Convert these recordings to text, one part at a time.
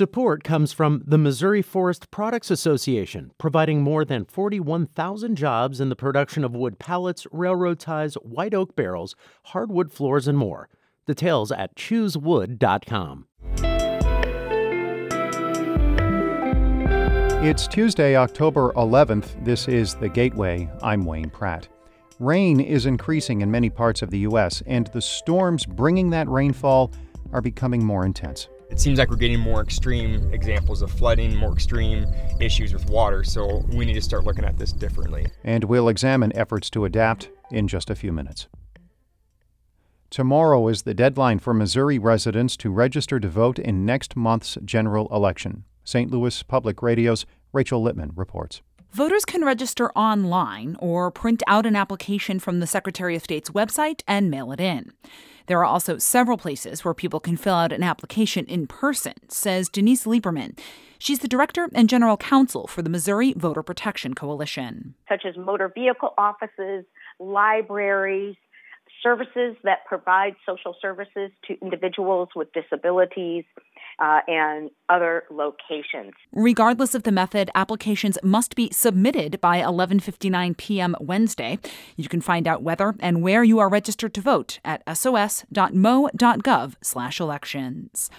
Support comes from the Missouri Forest Products Association, providing more than 41,000 jobs in the production of wood pallets, railroad ties, white oak barrels, hardwood floors, and more. Details at choosewood.com. It's Tuesday, October 11th. This is The Gateway. I'm Wayne Pratt. Rain is increasing in many parts of the U.S., and the storms bringing that rainfall are becoming more intense. It seems like we're getting more extreme examples of flooding, more extreme issues with water, so we need to start looking at this differently. And we'll examine efforts to adapt in just a few minutes. Tomorrow is the deadline for Missouri residents to register to vote in next month's general election. St. Louis Public Radio's Rachel Lippman reports. Voters can register online or print out an application from the Secretary of State's website and mail it in. There are also several places where people can fill out an application in person, says Denise Lieberman. She's the director and general counsel for the Missouri Voter Protection Coalition. Such as motor vehicle offices, libraries, services that provide social services to individuals with disabilities, uh, and other locations. Regardless of the method, applications must be submitted by 11:59 p.m. Wednesday. You can find out whether and where you are registered to vote at sos.mo.gov/elections.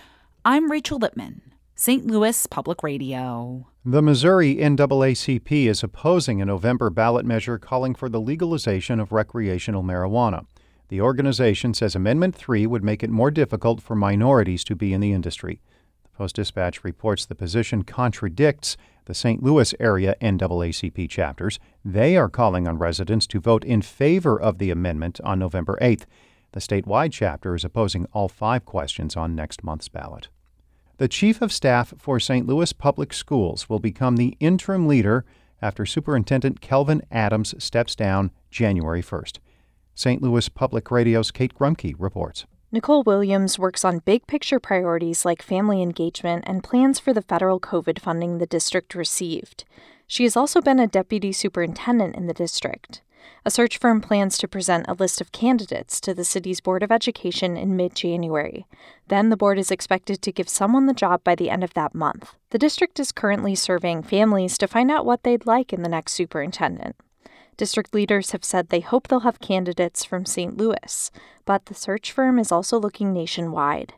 I'm Rachel Lippman, St. Louis Public Radio. The Missouri NAACP is opposing a November ballot measure calling for the legalization of recreational marijuana. The organization says Amendment 3 would make it more difficult for minorities to be in the industry. The Post Dispatch reports the position contradicts the St. Louis area NAACP chapters. They are calling on residents to vote in favor of the amendment on November 8th. The statewide chapter is opposing all five questions on next month's ballot. The Chief of Staff for St. Louis Public Schools will become the interim leader after Superintendent Kelvin Adams steps down January 1st. St. Louis Public Radio's Kate Grumke reports. Nicole Williams works on big picture priorities like family engagement and plans for the federal COVID funding the district received. She has also been a deputy superintendent in the district. A search firm plans to present a list of candidates to the city's Board of Education in mid January. Then the board is expected to give someone the job by the end of that month. The district is currently surveying families to find out what they'd like in the next superintendent. District leaders have said they hope they'll have candidates from St. Louis, but the search firm is also looking nationwide.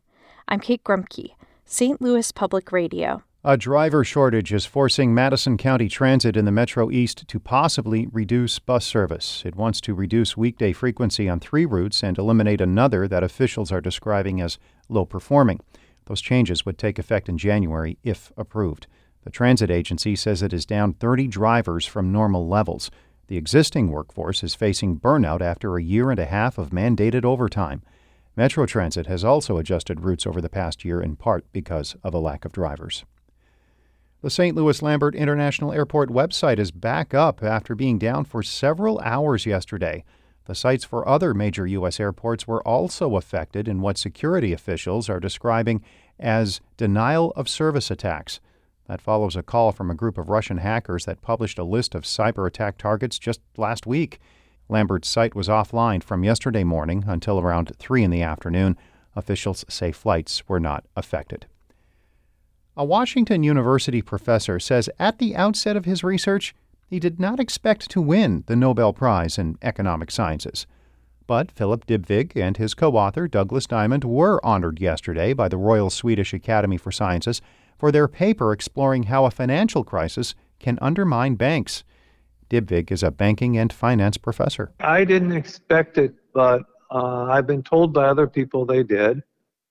I'm Kate Grumke, St. Louis Public Radio. A driver shortage is forcing Madison County Transit in the Metro East to possibly reduce bus service. It wants to reduce weekday frequency on three routes and eliminate another that officials are describing as low performing. Those changes would take effect in January if approved. The transit agency says it is down 30 drivers from normal levels. The existing workforce is facing burnout after a year and a half of mandated overtime. Metro Transit has also adjusted routes over the past year in part because of a lack of drivers. The St. Louis Lambert International Airport website is back up after being down for several hours yesterday. The sites for other major U.S. airports were also affected in what security officials are describing as denial of service attacks. That follows a call from a group of Russian hackers that published a list of cyber attack targets just last week. Lambert's site was offline from yesterday morning until around 3 in the afternoon. Officials say flights were not affected. A Washington University professor says at the outset of his research, he did not expect to win the Nobel Prize in Economic Sciences. But Philip Dybvig and his co author, Douglas Diamond, were honored yesterday by the Royal Swedish Academy for Sciences for their paper exploring how a financial crisis can undermine banks. Dybvig is a banking and finance professor. I didn't expect it, but uh, I've been told by other people they did.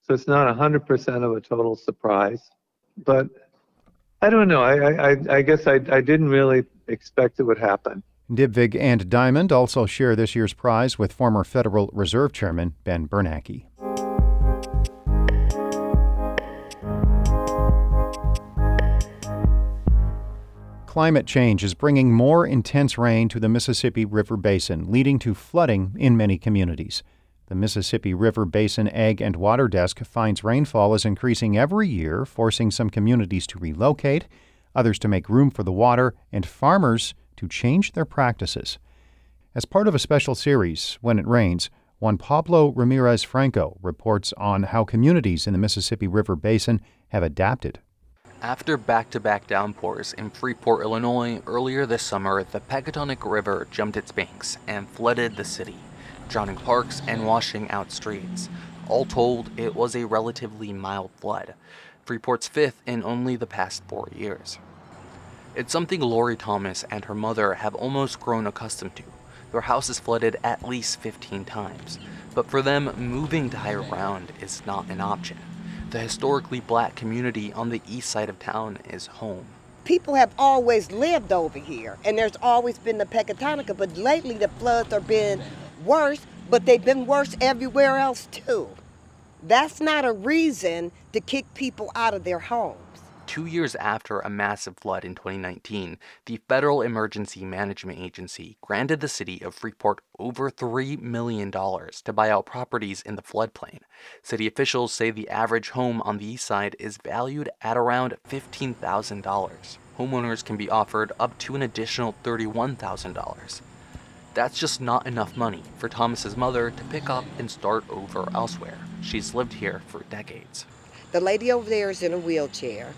So it's not 100% of a total surprise. But I don't know. I, I, I guess I, I didn't really expect it would happen. Dybvig and Diamond also share this year's prize with former Federal Reserve Chairman Ben Bernanke. Climate change is bringing more intense rain to the Mississippi River Basin, leading to flooding in many communities. The Mississippi River Basin Ag and Water Desk finds rainfall is increasing every year, forcing some communities to relocate, others to make room for the water, and farmers to change their practices. As part of a special series, When It Rains, Juan Pablo Ramirez Franco reports on how communities in the Mississippi River Basin have adapted After back to back downpours in Freeport, Illinois, earlier this summer, the Pecatonica River jumped its banks and flooded the city, drowning parks and washing out streets. All told, it was a relatively mild flood, Freeport's fifth in only the past four years. It's something Lori Thomas and her mother have almost grown accustomed to. Their house is flooded at least 15 times, but for them, moving to higher ground is not an option the historically black community on the east side of town is home. People have always lived over here, and there's always been the Pecatonica, but lately the floods have been worse, but they've been worse everywhere else too. That's not a reason to kick people out of their homes. Two years after a massive flood in 2019, the Federal Emergency Management Agency granted the city of Freeport over $3 million to buy out properties in the floodplain. City officials say the average home on the east side is valued at around $15,000. Homeowners can be offered up to an additional $31,000. That's just not enough money for Thomas's mother to pick up and start over elsewhere. She's lived here for decades. The lady over there is in a wheelchair.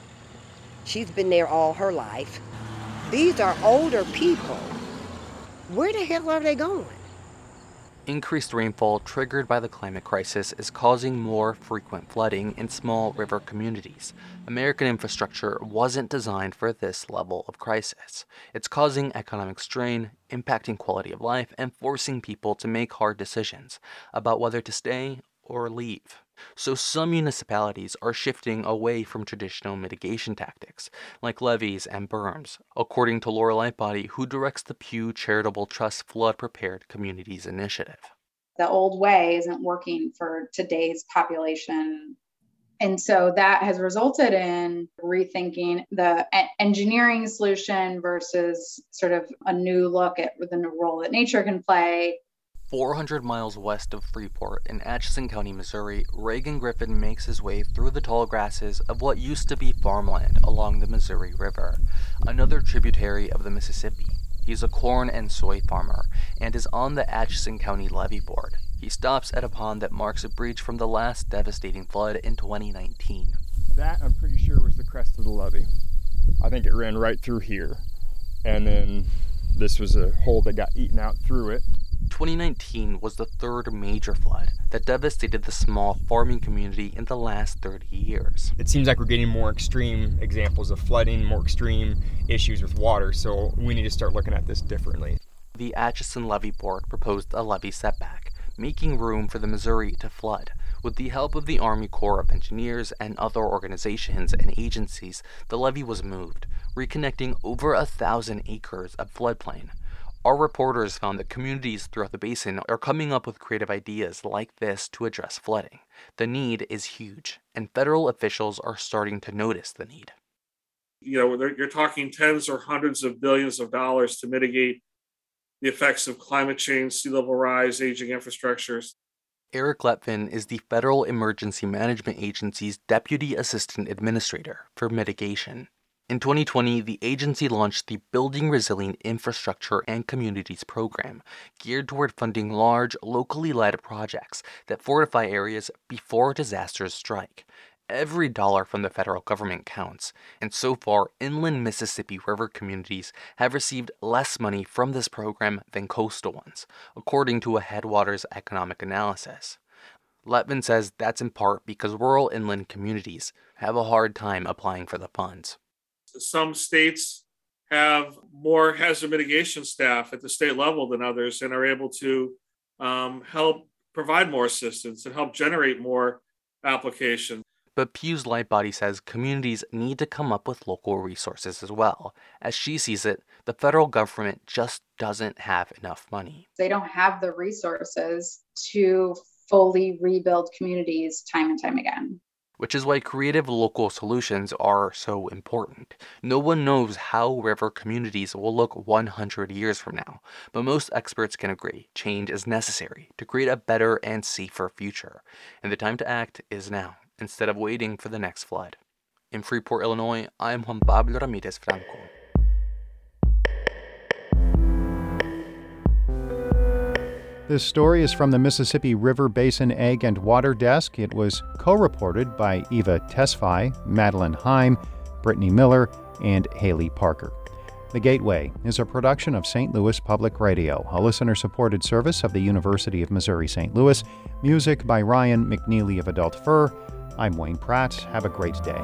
She's been there all her life. These are older people. Where the hell are they going? Increased rainfall triggered by the climate crisis is causing more frequent flooding in small river communities. American infrastructure wasn't designed for this level of crisis. It's causing economic strain, impacting quality of life, and forcing people to make hard decisions about whether to stay or leave. So some municipalities are shifting away from traditional mitigation tactics, like levees and berms, according to Laura Lightbody, who directs the Pew Charitable Trust Flood Prepared Communities Initiative. The old way isn't working for today's population. And so that has resulted in rethinking the engineering solution versus sort of a new look at the role that nature can play 400 miles west of Freeport in Atchison County, Missouri, Reagan Griffin makes his way through the tall grasses of what used to be farmland along the Missouri River, another tributary of the Mississippi. He's a corn and soy farmer and is on the Atchison County Levee Board. He stops at a pond that marks a breach from the last devastating flood in 2019. That, I'm pretty sure, was the crest of the levee. I think it ran right through here. And then this was a hole that got eaten out through it. 2019 was the third major flood that devastated the small farming community in the last 30 years. It seems like we're getting more extreme examples of flooding, more extreme issues with water, so we need to start looking at this differently. The Atchison Levee Board proposed a levee setback, making room for the Missouri to flood. With the help of the Army Corps of Engineers and other organizations and agencies, the levee was moved, reconnecting over a thousand acres of floodplain. Our reporters found that communities throughout the basin are coming up with creative ideas like this to address flooding. The need is huge, and federal officials are starting to notice the need. You know, you're talking tens or hundreds of billions of dollars to mitigate the effects of climate change, sea level rise, aging infrastructures. Eric Letvin is the Federal Emergency Management Agency's Deputy Assistant Administrator for Mitigation. In 2020, the agency launched the Building Resilient Infrastructure and Communities program, geared toward funding large, locally led projects that fortify areas before disasters strike. Every dollar from the federal government counts, and so far, inland Mississippi River communities have received less money from this program than coastal ones, according to a Headwaters economic analysis. Letvin says that's in part because rural inland communities have a hard time applying for the funds some states have more hazard mitigation staff at the state level than others and are able to um, help provide more assistance and help generate more applications. But Pew's Lightbody says communities need to come up with local resources as well. As she sees it, the federal government just doesn't have enough money. They don't have the resources to fully rebuild communities time and time again which is why creative local solutions are so important. No one knows how river communities will look 100 years from now, but most experts can agree change is necessary to create a better and safer future, and the time to act is now, instead of waiting for the next flood. In Freeport, Illinois, I am Juan Pablo Ramirez Franco. This story is from the Mississippi River Basin Ag and Water Desk. It was co reported by Eva Tesfaye, Madeline Heim, Brittany Miller, and Haley Parker. The Gateway is a production of St. Louis Public Radio, a listener supported service of the University of Missouri St. Louis. Music by Ryan McNeely of Adult Fur. I'm Wayne Pratt. Have a great day.